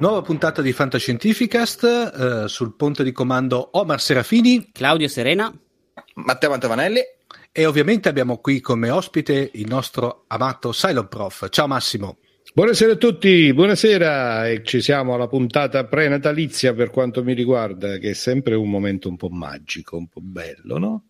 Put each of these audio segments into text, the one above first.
Nuova puntata di Fantascientificast eh, sul ponte di comando Omar Serafini, Claudio Serena, Matteo Mantavanelli e ovviamente abbiamo qui come ospite il nostro amato Silent Prof. Ciao Massimo. Buonasera a tutti, buonasera e ci siamo alla puntata prenatalizia per quanto mi riguarda, che è sempre un momento un po' magico, un po' bello, no?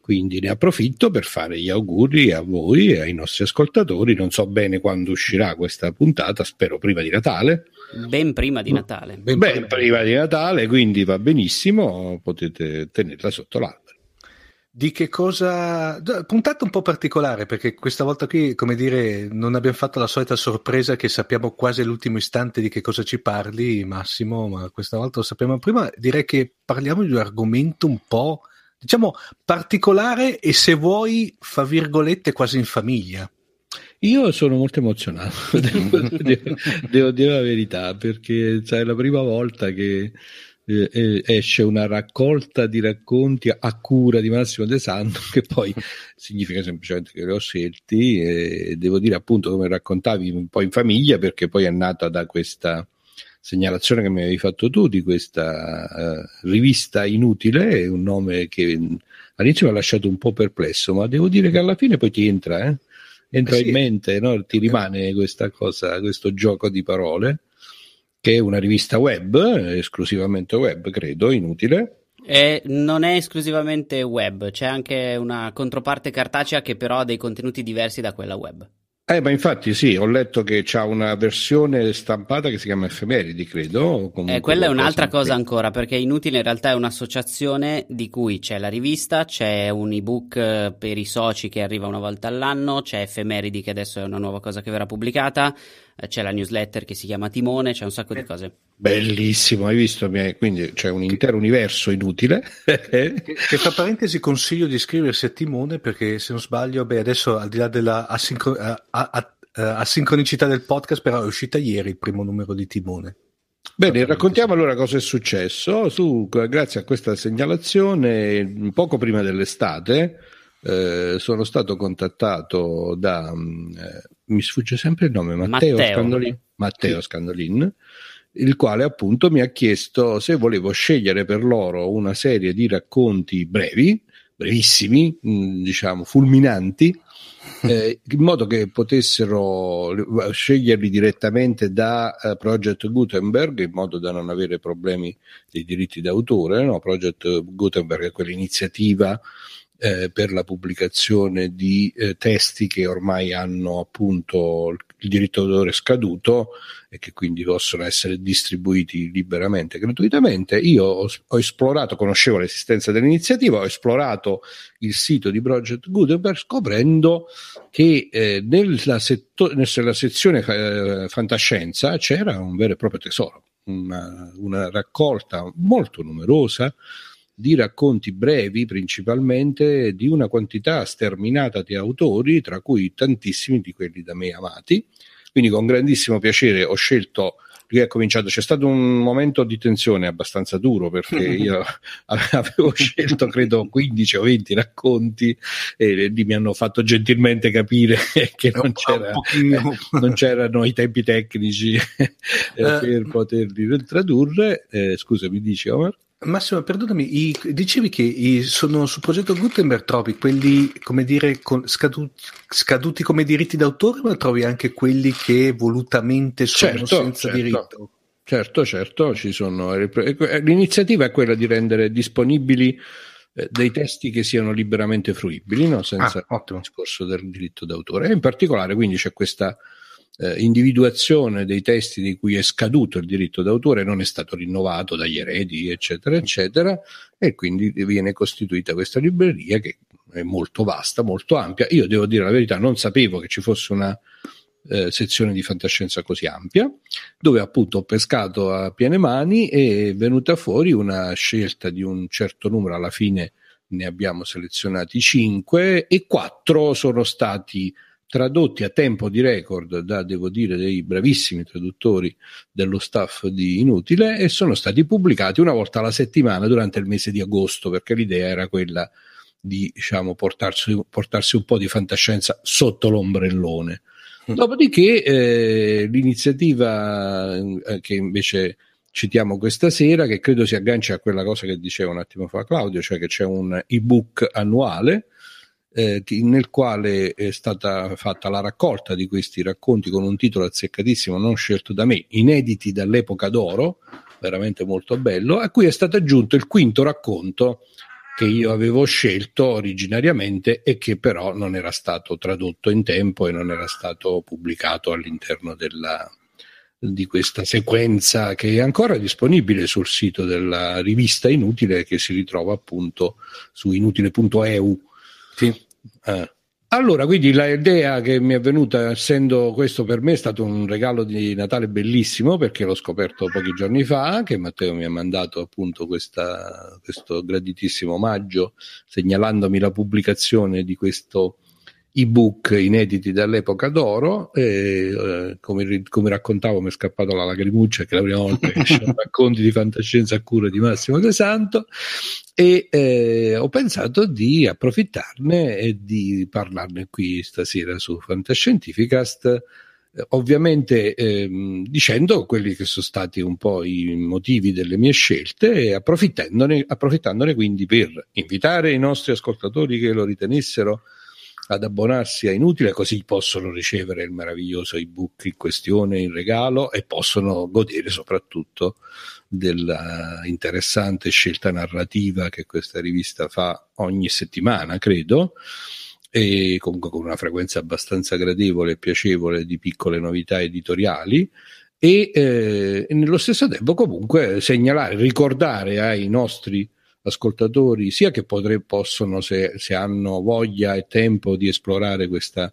Quindi ne approfitto per fare gli auguri a voi e ai nostri ascoltatori. Non so bene quando uscirà questa puntata, spero prima di Natale. Ben prima di Natale. Ben, ben prima di Natale, quindi va benissimo, potete tenerla sotto l'albero. Di che cosa. Puntata un po' particolare perché questa volta qui, come dire, non abbiamo fatto la solita sorpresa che sappiamo quasi all'ultimo istante di che cosa ci parli, Massimo, ma questa volta lo sappiamo prima. Direi che parliamo di un argomento un po', diciamo, particolare e se vuoi, fa virgolette, quasi in famiglia. Io sono molto emozionato, devo, devo, devo, dire la verità, perché cioè, è la prima volta che eh, esce una raccolta di racconti a cura di Massimo De Santo, che poi significa semplicemente che li ho scelti e devo dire appunto come raccontavi un po' in famiglia, perché poi è nata da questa segnalazione che mi avevi fatto tu di questa uh, rivista inutile, un nome che all'inizio mi ha lasciato un po' perplesso, ma devo dire che alla fine poi ti entra, eh? Entra eh sì. in mente, no? ti rimane questa cosa, questo gioco di parole, che è una rivista web, esclusivamente web, credo, inutile. E non è esclusivamente web, c'è anche una controparte cartacea che però ha dei contenuti diversi da quella web. Eh, ma infatti sì, ho letto che c'è una versione stampata che si chiama Effemeridi, credo. Eh, quella è un'altra cosa ancora, perché Inutile in realtà è un'associazione di cui c'è la rivista, c'è un ebook eh, per i soci che arriva una volta all'anno, c'è Effemeridi che adesso è una nuova cosa che verrà pubblicata, c'è la newsletter che si chiama Timone, c'è un sacco di cose. Bellissimo, hai visto? Quindi c'è un intero universo inutile. che, che tra parentesi consiglio di iscriversi a Timone perché se non sbaglio, beh, adesso al di là della asincro- a, a, a, asincronicità del podcast, però è uscita ieri il primo numero di Timone. Bene, raccontiamo allora cosa è successo. Su, grazie a questa segnalazione, poco prima dell'estate, eh, sono stato contattato da mm, eh, mi sfugge sempre il nome Matteo, Matteo. Scandolin, Matteo sì. Scandolin il quale appunto mi ha chiesto se volevo scegliere per loro una serie di racconti brevi brevissimi mh, mm, diciamo fulminanti eh, in modo che potessero sceglierli direttamente da uh, Project Gutenberg in modo da non avere problemi dei diritti d'autore no? Project Gutenberg è quell'iniziativa eh, per la pubblicazione di eh, testi che ormai hanno appunto il diritto d'autore scaduto e che quindi possono essere distribuiti liberamente, gratuitamente. Io ho, ho esplorato, conoscevo l'esistenza dell'iniziativa, ho esplorato il sito di Project Gutenberg scoprendo che eh, nella, setto- nella, sezione eh, fantascienza c'era un vero e proprio tesoro, una, una raccolta molto numerosa di racconti brevi principalmente di una quantità sterminata di autori, tra cui tantissimi di quelli da me amati. Quindi con grandissimo piacere ho scelto lui è cominciato, c'è stato un momento di tensione abbastanza duro perché io avevo scelto credo 15 o 20 racconti e mi hanno fatto gentilmente capire che non, c'era, eh, non c'erano i tempi tecnici eh, per poterli tradurre. Eh, scusa, mi dici Omar? Massimo, perdonami, i, dicevi che i, sono sul progetto Gutenberg, trovi quelli, come dire, con, scaduti, scaduti, come diritti d'autore, ma trovi anche quelli che volutamente sono certo, senza certo. diritto? Certo, certo, ci sono. L'iniziativa è quella di rendere disponibili eh, dei testi che siano liberamente fruibili, no? senza ah, il discorso del diritto d'autore. E in particolare, quindi, c'è questa eh, individuazione dei testi di cui è scaduto il diritto d'autore non è stato rinnovato dagli eredi, eccetera, eccetera, e quindi viene costituita questa libreria che è molto vasta, molto ampia. Io devo dire la verità, non sapevo che ci fosse una eh, sezione di fantascienza così ampia, dove appunto ho pescato a piene mani e è venuta fuori una scelta di un certo numero, alla fine ne abbiamo selezionati cinque e quattro sono stati tradotti a tempo di record da, devo dire, dei bravissimi traduttori dello staff di Inutile e sono stati pubblicati una volta alla settimana durante il mese di agosto, perché l'idea era quella di diciamo, portarsi, portarsi un po' di fantascienza sotto l'ombrellone. Mm. Dopodiché eh, l'iniziativa eh, che invece citiamo questa sera, che credo si aggancia a quella cosa che diceva un attimo fa Claudio, cioè che c'è un ebook annuale eh, nel quale è stata fatta la raccolta di questi racconti con un titolo azzeccatissimo non scelto da me, inediti dall'epoca d'oro, veramente molto bello, a cui è stato aggiunto il quinto racconto che io avevo scelto originariamente e che però non era stato tradotto in tempo e non era stato pubblicato all'interno della, di questa sequenza che è ancora disponibile sul sito della rivista Inutile che si ritrova appunto su inutile.eu. Sì. Eh. Allora, quindi l'idea che mi è venuta, essendo questo per me è stato un regalo di Natale bellissimo perché l'ho scoperto pochi giorni fa, che Matteo mi ha mandato appunto questa, questo graditissimo omaggio segnalandomi la pubblicazione di questo ebook inediti dall'epoca d'oro e eh, come, come, raccontavo mi è scappato la lagrimuccia che è la prima volta che escono racconti di fantascienza a cura di Massimo De Santo e eh, ho pensato di approfittarne e di parlarne qui stasera su Fantascientificast eh, ovviamente ehm, dicendo quelli che sono stati un po' i motivi delle mie scelte e approfittandone, approfittandone quindi per invitare i nostri ascoltatori che lo ritenessero ad abbonarsi a Inutile, così possono ricevere il meraviglioso ebook in questione in regalo e possono godere soprattutto della interessante scelta narrativa che questa rivista fa ogni settimana, credo, e comunque con una frequenza abbastanza gradevole e piacevole di piccole novità editoriali. E, eh, e nello stesso tempo comunque segnalare, ricordare ai nostri ascoltatori sia che potre, possono, se, se, hanno voglia e tempo di esplorare questa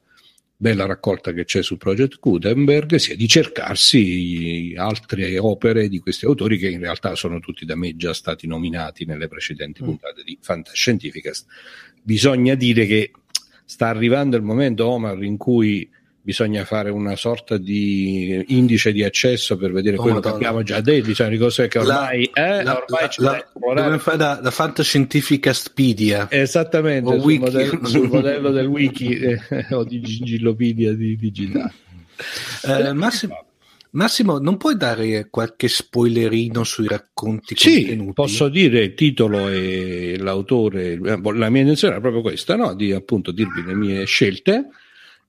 bella raccolta che c'è su Project Gutenberg, sia di cercarsi altre opere di questi autori che in realtà sono tutti da me già stati nominati nelle precedenti mm. puntate di Fantascientificast. Bisogna dire che sta arrivando il momento, Omar, in cui bisogna fare una sorta di indice di accesso per vedere oh, quello Madonna. che abbiamo già detto, cioè, cose che ormai, la, eh, la, ormai la, la, fare da, da fantascientifica Spedia esattamente sul modello, sul, modello, del wiki eh, o di Gillopedia di digitale eh, Massimo, Massimo, non puoi dare qualche spoilerino sui racconti sì, contenuti? posso dire il titolo e l'autore. Eh, boh, la mia intenzione era proprio questa, no? di appunto dirvi le mie scelte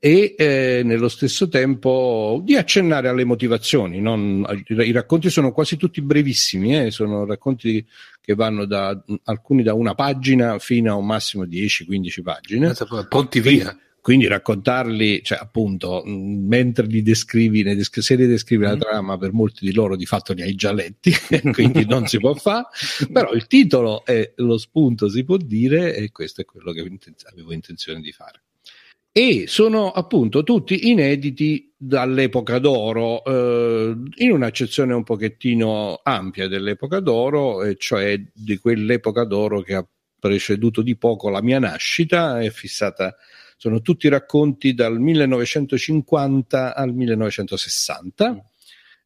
e eh, nello stesso tempo di accennare alle motivazioni. Non, I racconti sono quasi tutti brevissimi, eh, sono racconti che vanno da alcuni da una pagina fino a un massimo 10-15 pagine. Pronti via. Quindi raccontarli, cioè appunto, mentre li descrivi, ne desc- se li descrivi la mm. trama, per molti di loro di fatto li hai già letti, quindi non si può fare, però il titolo e lo spunto si può dire e questo è quello che avevo intenzione di fare e sono appunto tutti inediti dall'epoca d'oro eh, in un'accezione un pochettino ampia dell'epoca d'oro e cioè di quell'epoca d'oro che ha preceduto di poco la mia nascita è fissata sono tutti racconti dal 1950 al 1960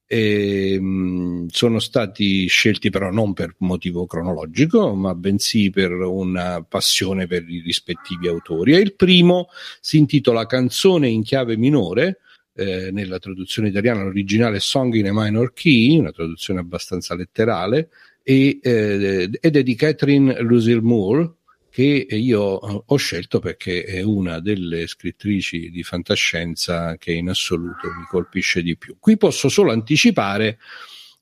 e, mh, sono stati scelti però non per motivo cronologico, ma bensì per una passione per i rispettivi autori. E il primo si intitola Canzone in chiave minore, eh, nella traduzione italiana l'originale Song in a Minor Key, una traduzione abbastanza letterale, e, eh, ed è di Catherine Lucille Moore, che io ho scelto perché è una delle scrittrici di fantascienza che in assoluto mi colpisce di più. Qui posso solo anticipare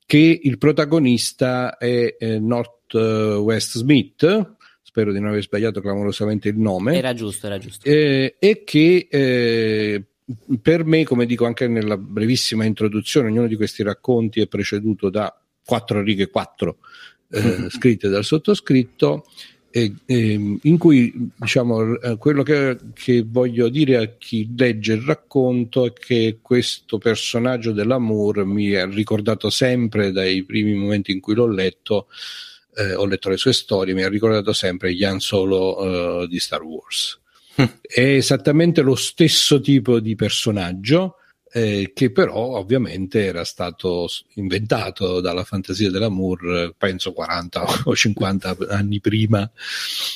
che il protagonista è eh, Northwest Smith, spero di non aver sbagliato clamorosamente il nome. Era giusto, era giusto. Eh, e che eh, per me, come dico anche nella brevissima introduzione, ognuno di questi racconti è preceduto da quattro righe, quattro eh, scritte dal sottoscritto e, e, in cui diciamo eh, quello che, che, voglio dire a chi legge il racconto è che questo personaggio dell'amour mi ha ricordato sempre dai primi momenti in cui l'ho letto eh, ho letto le sue storie mi ha ricordato sempre Ian Solo uh, di Star Wars hm. è esattamente lo stesso tipo di personaggio eh, che però ovviamente era stato inventato dalla fantasia dell'amour, penso 40 o 50 anni prima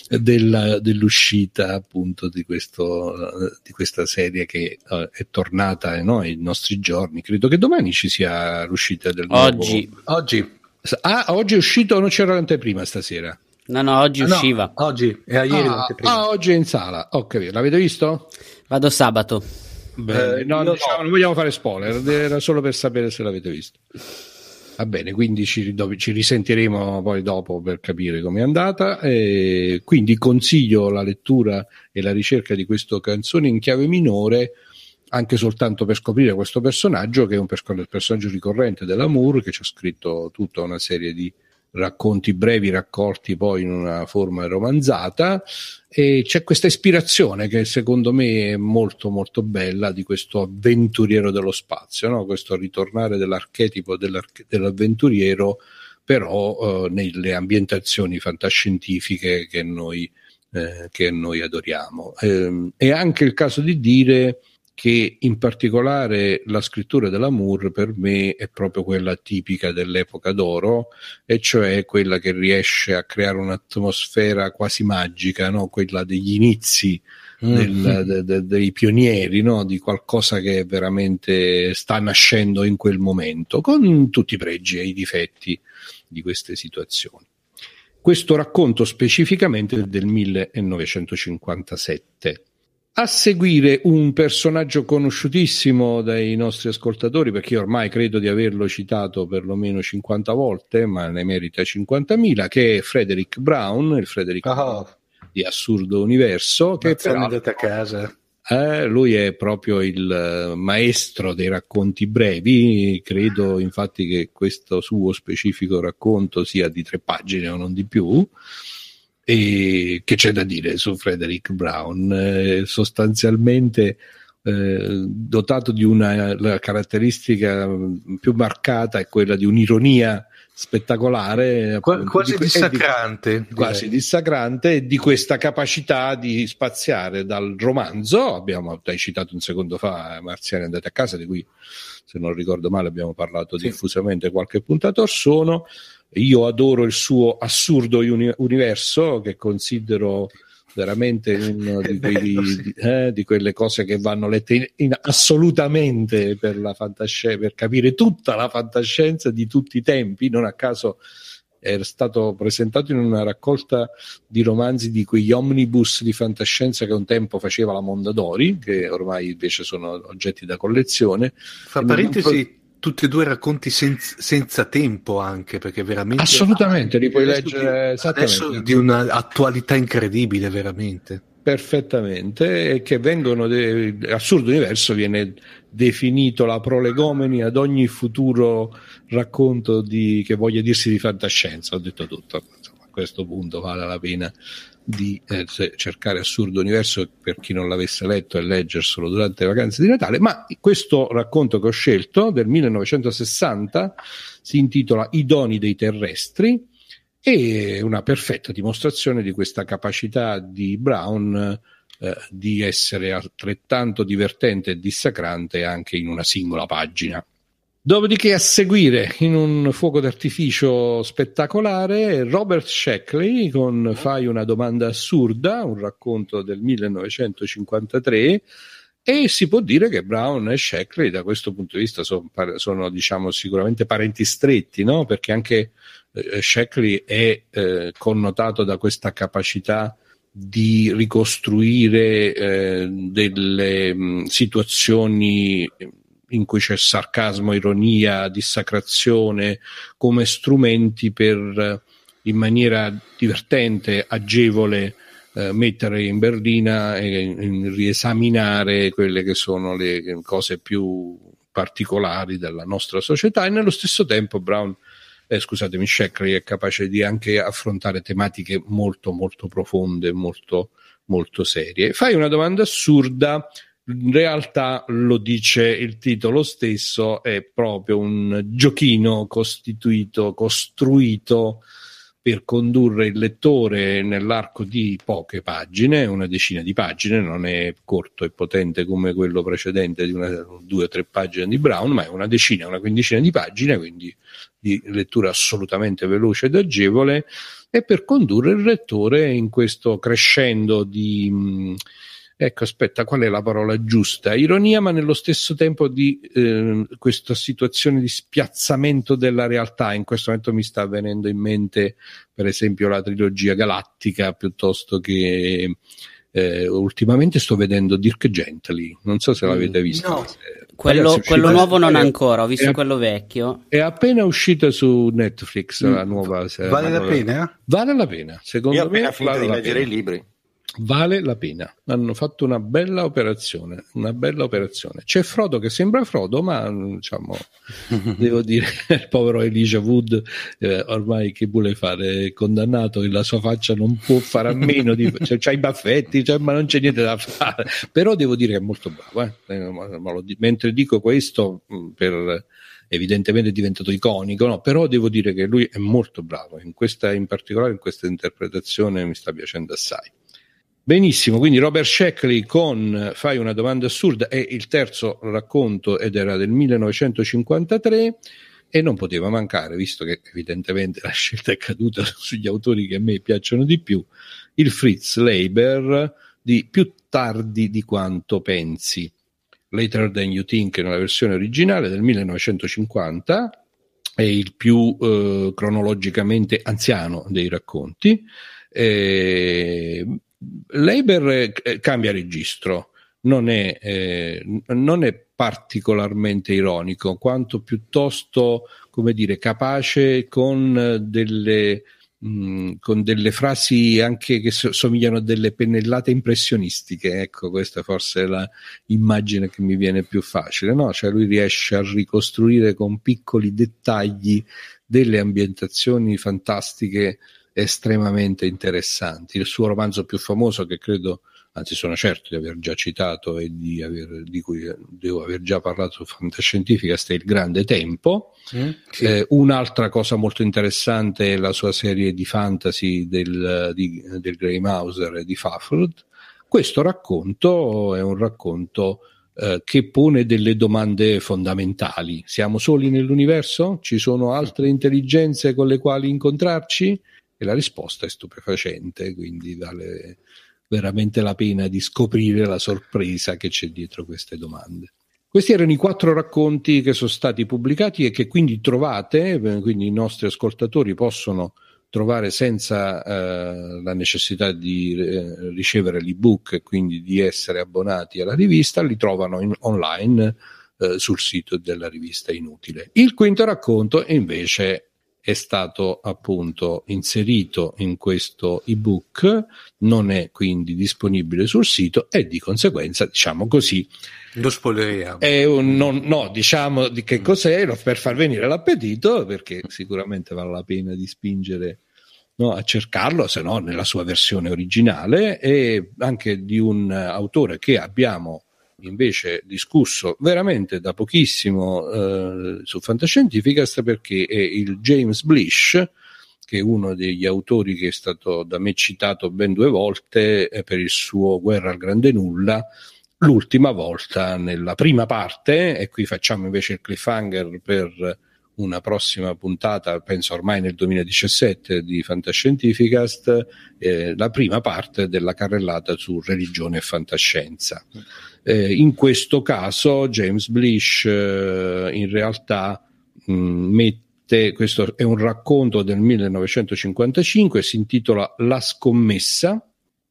della, dell'uscita appunto di, questo, di, questa serie che uh, è tornata no, ai nostri giorni. Credo che domani ci sia l'uscita del oggi. nuovo... Oggi. Ah, oggi è uscito o non c'era l'anteprima stasera? No, no, oggi ah, usciva. No, oggi, è ieri ah, l'anteprima. Ah, oggi è in sala. Ok, l'avete visto? Vado sabato. Beh, no, diciamo, non vogliamo fare spoiler, era solo per sapere se l'avete visto. Va bene, quindi ci, ci risentiremo poi dopo per capire com'è andata. E quindi consiglio la lettura e la ricerca di questa canzone in chiave minore anche soltanto per scoprire questo personaggio che è un personaggio ricorrente dell'Amour che ci ha scritto tutta una serie di racconti brevi raccolti poi in una forma romanzata e c'è questa ispirazione che secondo me è molto molto bella di questo avventuriero dello spazio, no? questo ritornare dell'archetipo dell'avventuriero però eh, nelle ambientazioni fantascientifiche che noi, eh, che noi adoriamo. Eh, è anche il caso di dire che in particolare la scrittura dell'amour per me è proprio quella tipica dell'epoca d'oro, e cioè quella che riesce a creare un'atmosfera quasi magica, no? quella degli inizi mm. del, de, de, dei pionieri, no? di qualcosa che veramente sta nascendo in quel momento, con tutti i pregi e i difetti di queste situazioni. Questo racconto specificamente è del 1957 a seguire un personaggio conosciutissimo dai nostri ascoltatori, perché io ormai credo di averlo citato perlomeno 50 volte, ma ne merita 50.000, che è Frederick Brown, il Frederick oh. di Assurdo Universo. Che però, andate a casa. Eh, lui è proprio il maestro dei racconti brevi, credo infatti che questo suo specifico racconto sia di tre pagine o non di più e che c'è da dire su Frederick Brown? Eh, sostanzialmente eh, dotato di una caratteristica più marcata è quella di un'ironia spettacolare, appunto, quasi di, dissacrante, di, quasi dissacrante, di questa capacità di spaziare dal romanzo. Abbiamo hai citato un secondo fa Marziani andate a casa, di cui se non ricordo male abbiamo parlato sì. diffusamente qualche puntata or sono io adoro il suo assurdo uni- universo che considero veramente uno di, quelli, sì. eh, di, quelle cose che vanno lette in, in, assolutamente per, la fantascienza, per capire tutta la fantascienza di tutti i tempi. Non a caso è stato presentato in una raccolta di romanzi di quegli omnibus di fantascienza che un tempo faceva la Mondadori, che ormai invece sono oggetti da collezione. Fra parentesi, tutti e due racconti senza, senza tempo anche perché veramente assolutamente li puoi leggere adesso di un'attualità incredibile veramente. Perfettamente e che vengono de- assurdo universo viene definito la prolegomeni ad ogni futuro racconto di, che voglia dirsi di fantascienza ho detto tutto. Insomma, a questo punto vale la pena di eh, cercare Assurdo Universo per chi non l'avesse letto e leggerselo durante le vacanze di Natale, ma questo racconto che ho scelto del 1960 si intitola I doni dei terrestri e è una perfetta dimostrazione di questa capacità di Brown eh, di essere altrettanto divertente e dissacrante anche in una singola pagina. Dopodiché a seguire in un fuoco d'artificio spettacolare Robert Sheckley con Fai una domanda assurda, un racconto del 1953 e si può dire che Brown e Sheckley da questo punto di vista sono, sono diciamo sicuramente parenti stretti, no? perché anche eh, Sheckley è eh, connotato da questa capacità di ricostruire eh, delle mh, situazioni in cui c'è sarcasmo, ironia, dissacrazione come strumenti per in maniera divertente, agevole eh, mettere in berlina e riesaminare quelle che sono le cose più particolari della nostra società e nello stesso tempo Brown eh, scusatemi, Sheckley è capace di anche affrontare tematiche molto molto profonde, molto molto serie. Fai una domanda assurda in realtà lo dice il titolo stesso, è proprio un giochino costituito, costruito per condurre il lettore nell'arco di poche pagine, una decina di pagine, non è corto e potente come quello precedente di una, due o tre pagine di Brown, ma è una decina, una quindicina di pagine, quindi di lettura assolutamente veloce ed agevole, e per condurre il lettore in questo crescendo di... Mh, ecco, aspetta, qual è la parola giusta? Ironia, ma nello stesso tempo di eh, questa situazione di spiazzamento della realtà. In questo momento mi sta venendo in mente, per esempio, la trilogia galattica piuttosto che. Eh, ultimamente sto vedendo Dirk Gently, non so se l'avete visto. No. Eh, quello, Ragazzi, quello nuovo non ancora, ho visto è, quello vecchio. È appena uscita su Netflix mm. la nuova serie. Vale la pena? Vale la pena, secondo Io me. Appena finito di leggere i libri vale la pena. Hanno fatto una bella operazione, una bella operazione. C'è Frodo che sembra Frodo, ma diciamo, devo dire, il povero Elijah Wood, eh, ormai che vuole fare, condannato e la sua faccia non può fare a meno di... Cioè, c'ha i baffetti, cioè, ma non c'è niente da fare. Però devo dire che è molto bravo. Eh. eh mentre dico questo, mm, per evidentemente è diventato iconico, no? però devo dire che lui è molto bravo, in, questa, in particolare in questa interpretazione mi sta piacendo assai. Benissimo, quindi Robert Sheckley con Fai una domanda assurda è il terzo racconto ed era del 1953 e non poteva mancare, visto che evidentemente la scelta è caduta sugli autori che a me piacciono di più, il Fritz Leiber di Più tardi di quanto pensi. Later Than You Think nella versione originale del 1950 è il più eh, cronologicamente anziano dei racconti. Eh, Leiber eh, cambia registro, non è, eh, non è, particolarmente ironico, quanto piuttosto, come dire, capace con delle, mh, mm, con delle frasi anche che somigliano a delle pennellate impressionistiche. Ecco, questa forse è l'immagine che mi viene più facile, no? Cioè lui riesce a ricostruire con piccoli dettagli delle ambientazioni fantastiche estremamente interessanti. Il suo romanzo più famoso, che credo, anzi sono certo di aver già citato e di, aver, di cui devo aver già parlato su Fantascientifica, è Il Grande Tempo. Mm, sì. eh, un'altra cosa molto interessante è la sua serie di fantasy del, di, del Grey Mauser e di Faford. Questo racconto è un racconto eh, che pone delle domande fondamentali. Siamo soli nell'universo? Ci sono altre intelligenze con le quali incontrarci? E la risposta è stupefacente, quindi vale veramente la pena di scoprire la sorpresa che c'è dietro queste domande. Questi erano i quattro racconti che sono stati pubblicati e che quindi trovate, quindi i nostri ascoltatori possono trovare senza eh, la necessità di eh, ricevere l'ebook e quindi di essere abbonati alla rivista, li trovano in, online eh, sul sito della rivista Inutile. Il quinto racconto invece è stato appunto inserito in questo ebook, non è quindi disponibile sul sito e di conseguenza, diciamo così, lo spoileriamo. È un, non, no, diciamo di che cos'è per far venire l'appetito, perché sicuramente vale la pena di spingere no, a cercarlo, se no nella sua versione originale, e anche di un autore che abbiamo invece discusso veramente da pochissimo eh, su Fantascientificast perché è il James Blish che è uno degli autori che è stato da me citato ben due volte eh, per il suo Guerra al Grande Nulla l'ultima volta nella prima parte e qui facciamo invece il cliffhanger per una prossima puntata, penso ormai nel 2017 di Fantascientificast, eh, la prima parte della carrellata su religione e fantascienza. Eh, in questo caso James Blish eh, in realtà mh, mette, questo è un racconto del 1955, si intitola La scommessa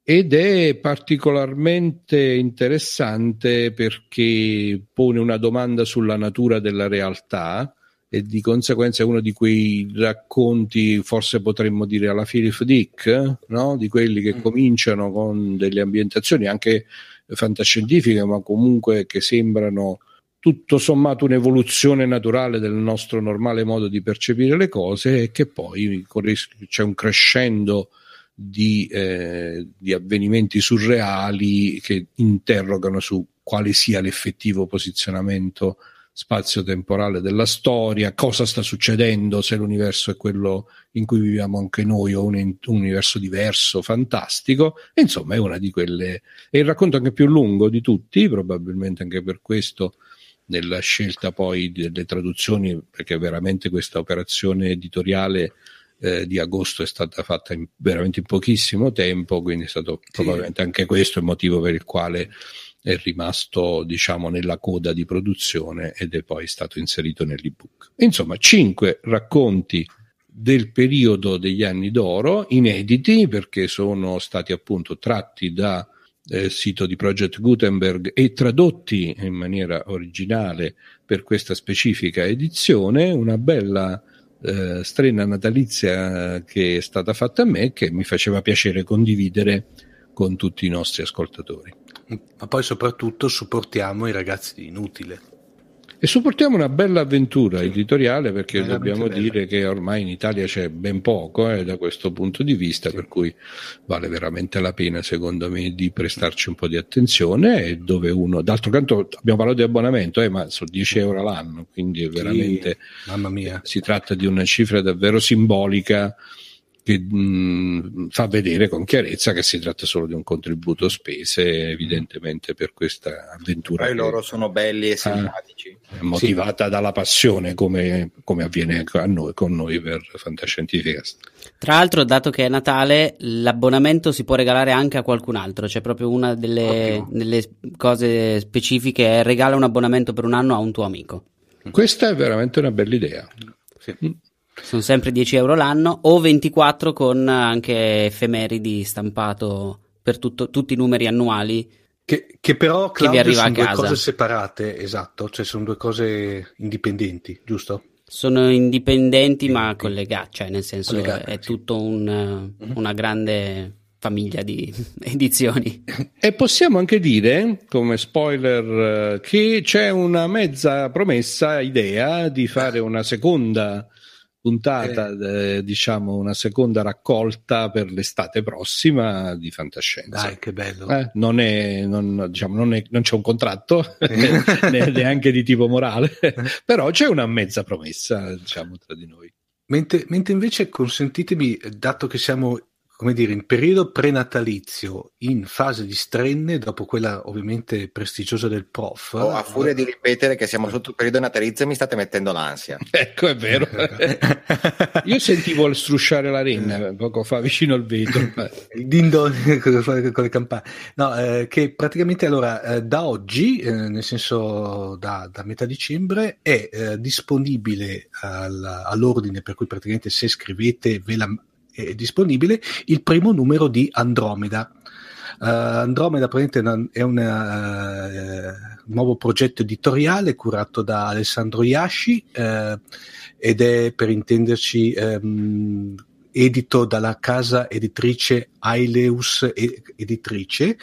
ed è particolarmente interessante perché pone una domanda sulla natura della realtà e di conseguenza è uno di quei racconti, forse potremmo dire alla Philip Dick, no? di quelli che mm. cominciano con delle ambientazioni anche fantascientifiche, ma comunque che sembrano tutto sommato un'evoluzione naturale del nostro normale modo di percepire le cose e che poi c'è un crescendo di, eh, di avvenimenti surreali che interrogano su quale sia l'effettivo posizionamento spazio-temporale della storia, cosa sta succedendo se l'universo è quello in cui viviamo anche noi o un, un universo diverso, fantastico. E insomma, è una di quelle. È il racconto anche più lungo di tutti, probabilmente anche per questo nella scelta poi delle traduzioni, perché veramente questa operazione editoriale eh, di agosto è stata fatta in, veramente in pochissimo tempo, quindi è stato sì. probabilmente anche questo il motivo per il quale è rimasto diciamo nella coda di produzione ed è poi stato inserito nell'ebook. Insomma, cinque racconti del periodo degli anni d'oro, inediti perché sono stati appunto tratti da eh, sito di Project Gutenberg e tradotti in maniera originale per questa specifica edizione, una bella eh, strena natalizia che è stata fatta a me che mi faceva piacere condividere con tutti i nostri ascoltatori ma poi soprattutto supportiamo i ragazzi di Inutile. E supportiamo una bella avventura sì. editoriale perché dobbiamo bella. dire che ormai in Italia c'è ben poco eh, da questo punto di vista, sì. per cui vale veramente la pena secondo me di prestarci un po' di attenzione e dove uno, d'altro canto abbiamo parlato di abbonamento, eh, ma sono 10 euro l'anno, quindi veramente sì. Mamma mia. si tratta di una cifra davvero simbolica che mh, fa vedere con chiarezza che si tratta solo di un contributo spese evidentemente per questa avventura. Poi loro sono belli e simpatici. È motivata sì. dalla passione come, come avviene a noi, con noi per Fantascientificast. Tra l'altro, dato che è Natale, l'abbonamento si può regalare anche a qualcun altro. C'è proprio una delle, delle cose specifiche: è regala un abbonamento per un anno a un tuo amico. Questa è veramente una bella idea. Sì. Sono sempre 10 euro l'anno o 24 con anche effemeridi stampato per tutto, tutti i numeri annuali. Che, che però Claudio, che vi sono due cose separate, esatto, cioè sono due cose indipendenti, giusto? Sono indipendenti ma collegate, cioè nel senso collegate, è sì. tutto un, mm-hmm. una grande famiglia di edizioni. E possiamo anche dire, come spoiler, che c'è una mezza promessa idea di fare una seconda puntata, eh. eh, diciamo una seconda raccolta per l'estate prossima di fantascienza. Dai, che bello! Eh, non, è, non, diciamo, non, è, non, c'è un contratto, neanche di tipo morale, però c'è una mezza promessa, diciamo, tra di noi. Mentre, mentre invece consentitemi, dato che siamo come dire, in periodo prenatalizio, in fase di strenne, dopo quella ovviamente prestigiosa del prof. Oh, a furia di ripetere che siamo sotto il periodo natalizio, mi state mettendo l'ansia. Ecco, è vero. Io sentivo il strusciare la renna poco fa vicino al vetro. il dindo con le campane. No, eh, che praticamente allora eh, da oggi, eh, nel senso da, da, metà dicembre, è eh, disponibile al, all'ordine, per cui praticamente se scrivete ve la è disponibile il primo numero di Andromeda. Uh, Andromeda è un uh, nuovo progetto editoriale curato da Alessandro Yashi uh, ed è per intenderci um, edito dalla casa editrice Aileus Editrice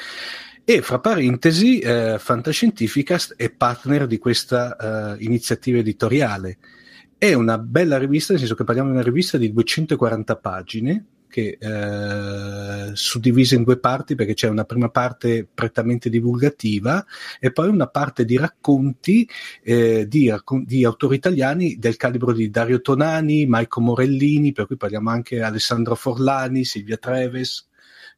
e fra parentesi eh, Fantascientificast è partner di questa uh, iniziativa editoriale è una bella rivista, nel senso che parliamo di una rivista di 240 pagine, che eh, suddivisa in due parti perché c'è una prima parte prettamente divulgativa e poi una parte di racconti eh, di, di, autori italiani del calibro di Dario Tonani, Maico Morellini, per cui parliamo anche di Alessandro Forlani, Silvia Treves,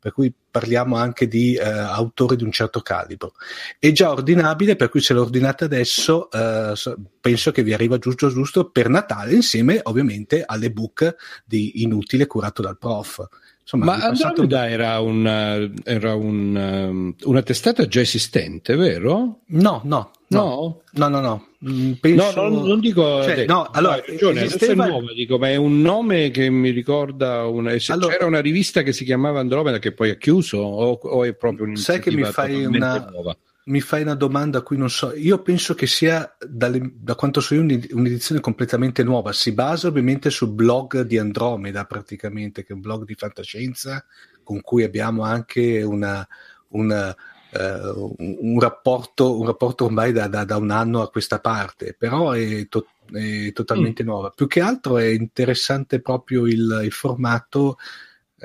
per cui parliamo anche di eh, autori di un certo calibro. È già ordinabile, per cui se lo ordinate adesso, eh, penso che vi arriva giusto giusto per Natale, insieme ovviamente all'ebook di Inutile curato dal prof. Insomma, Ma Andromeda un... era, una, era un, um, una testata già esistente, vero? No, no, no, no, no, no. Mm, penso... No, non, non dico. Cioè, no, allora, ragione, esisteva... è nuova, dico, ma è un nome che mi ricorda. Una... Allora, c'era una rivista che si chiamava Andromeda che poi ha chiuso, o, o è proprio un'iniziativa Sai che mi fai una. Nuova? mi fai una domanda a cui non so. Io penso che sia, dalle, da quanto so io, un'edizione completamente nuova. Si basa ovviamente sul blog di Andromeda, praticamente, che è un blog di fantascienza con cui abbiamo anche una, una, uh, un, rapporto, un rapporto ormai da, da, da, un anno a questa parte, però è, to- è totalmente mm. nuova. Più che altro è interessante proprio il, il formato eh,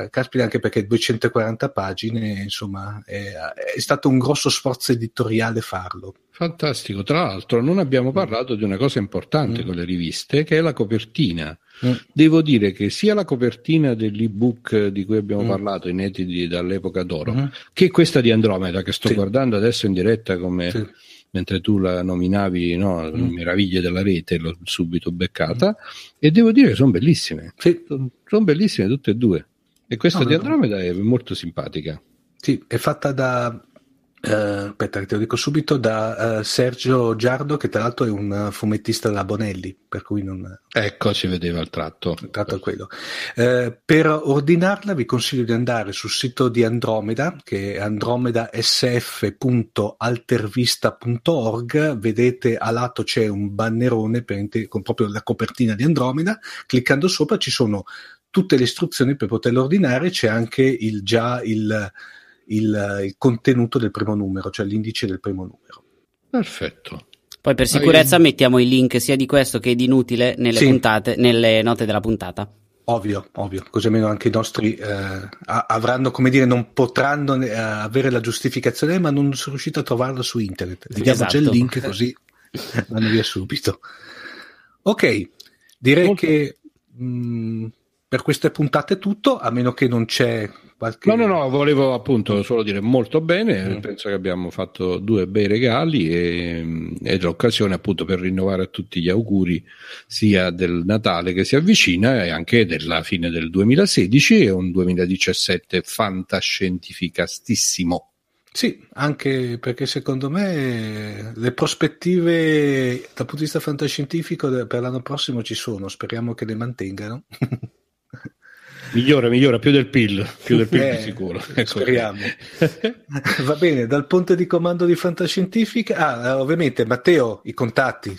caspita anche perché 240 pagine, insomma, è, è, stato un grosso sforzo editoriale farlo. Fantastico, tra l'altro non abbiamo parlato di una cosa importante mm. con le riviste, che è la copertina. Mm. Devo dire che sia la copertina dell'ebook di cui abbiamo mm. parlato, inediti dall'epoca d'oro, mm. che questa di Andromeda, che sto sì. guardando adesso in diretta come... Sì mentre tu la nominavi no, mm. Meraviglie della rete, l'ho subito beccata, mm. e devo dire che sono bellissime. Sì. Sono bellissime tutte e due. E questa no, di Andromeda no. è molto simpatica. Sì, è fatta da Uh, aspetta, te lo dico subito da uh, Sergio Giardo, che tra l'altro è un fumettista della Bonelli, per cui non. Ecco, si vedeva il tratto. Il tratto è quello. Uh, per ordinarla vi consiglio di andare sul sito di Andromeda, che è andromedasf.altervista.org. Vedete a lato c'è un bannerone con proprio la copertina di Andromeda. Cliccando sopra ci sono tutte le istruzioni per poterlo ordinare, c'è anche il, già il il, il contenuto del primo numero, cioè l'indice del primo numero. Perfetto. Poi per sicurezza Hai... mettiamo i link sia di questo che di inutile nelle, sì. puntate, nelle note della puntata. Ovvio, ovvio, così almeno anche i nostri eh, avranno, come dire, non potranno eh, avere la giustificazione, ma non sono riuscito a trovarlo su internet. Vediamo esatto. già il link così vanno via subito. Ok, direi Molto... che mh, mm, per queste puntate è tutto, a meno che non c'è Qualche... No, no, no, volevo appunto solo dire molto bene, mm. penso che abbiamo fatto due bei regali e, ed è l'occasione appunto per rinnovare a tutti gli auguri sia del Natale che si avvicina e anche della fine del 2016 e un 2017 fantascientificastissimo. Sì, anche perché secondo me le prospettive dal punto di vista fantascientifico per l'anno prossimo ci sono, speriamo che le mantengano. Migliora, migliora più del PIL, più del PIL eh, di sicuro. Ecco. Speriamo. Va bene, dal punto di comando di fantascientifica, ah, ovviamente Matteo, i contatti.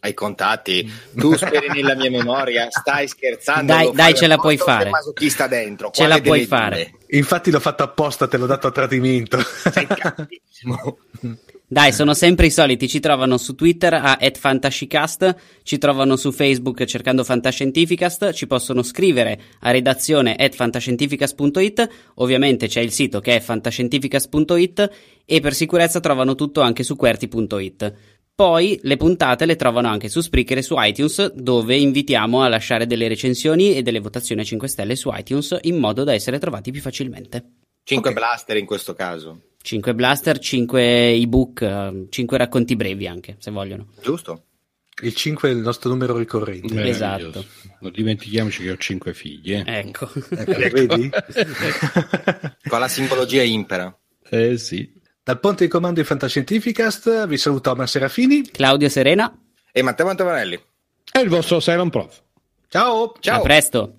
Ai contatti, tu speri nella mia memoria, stai scherzando. Dai, dai ce la puoi fare. Masochista dentro. Ce la puoi fare. Infatti l'ho fatto apposta, te l'ho dato a tradimento. Sei cattivissimo. Dai, sono sempre i soliti, ci trovano su Twitter a @fantascicast, ci trovano su Facebook cercando Fantascientificast, ci possono scrivere a redazione fantascientificast.it, ovviamente c'è il sito che è fantascientificast.it e per sicurezza trovano tutto anche su QWERTY.it. Poi le puntate le trovano anche su Spreaker e su iTunes, dove invitiamo a lasciare delle recensioni e delle votazioni a 5 stelle su iTunes in modo da essere trovati più facilmente. 5 okay. blaster in questo caso. 5 blaster, 5 ebook, 5 racconti brevi anche, se vogliono. Giusto. Il 5 è il nostro numero ricorrente. Esatto. Non dimentichiamoci che ho 5 figli. Eh. Ecco. ecco vedi? Con la simbologia impera. Eh sì. Dal ponte di comando di Fantascientificast vi saluto Omar Serafini, Claudio Serena e Matteo Mantavanelli. E il vostro Silent Prof. Ciao. Ciao. A presto.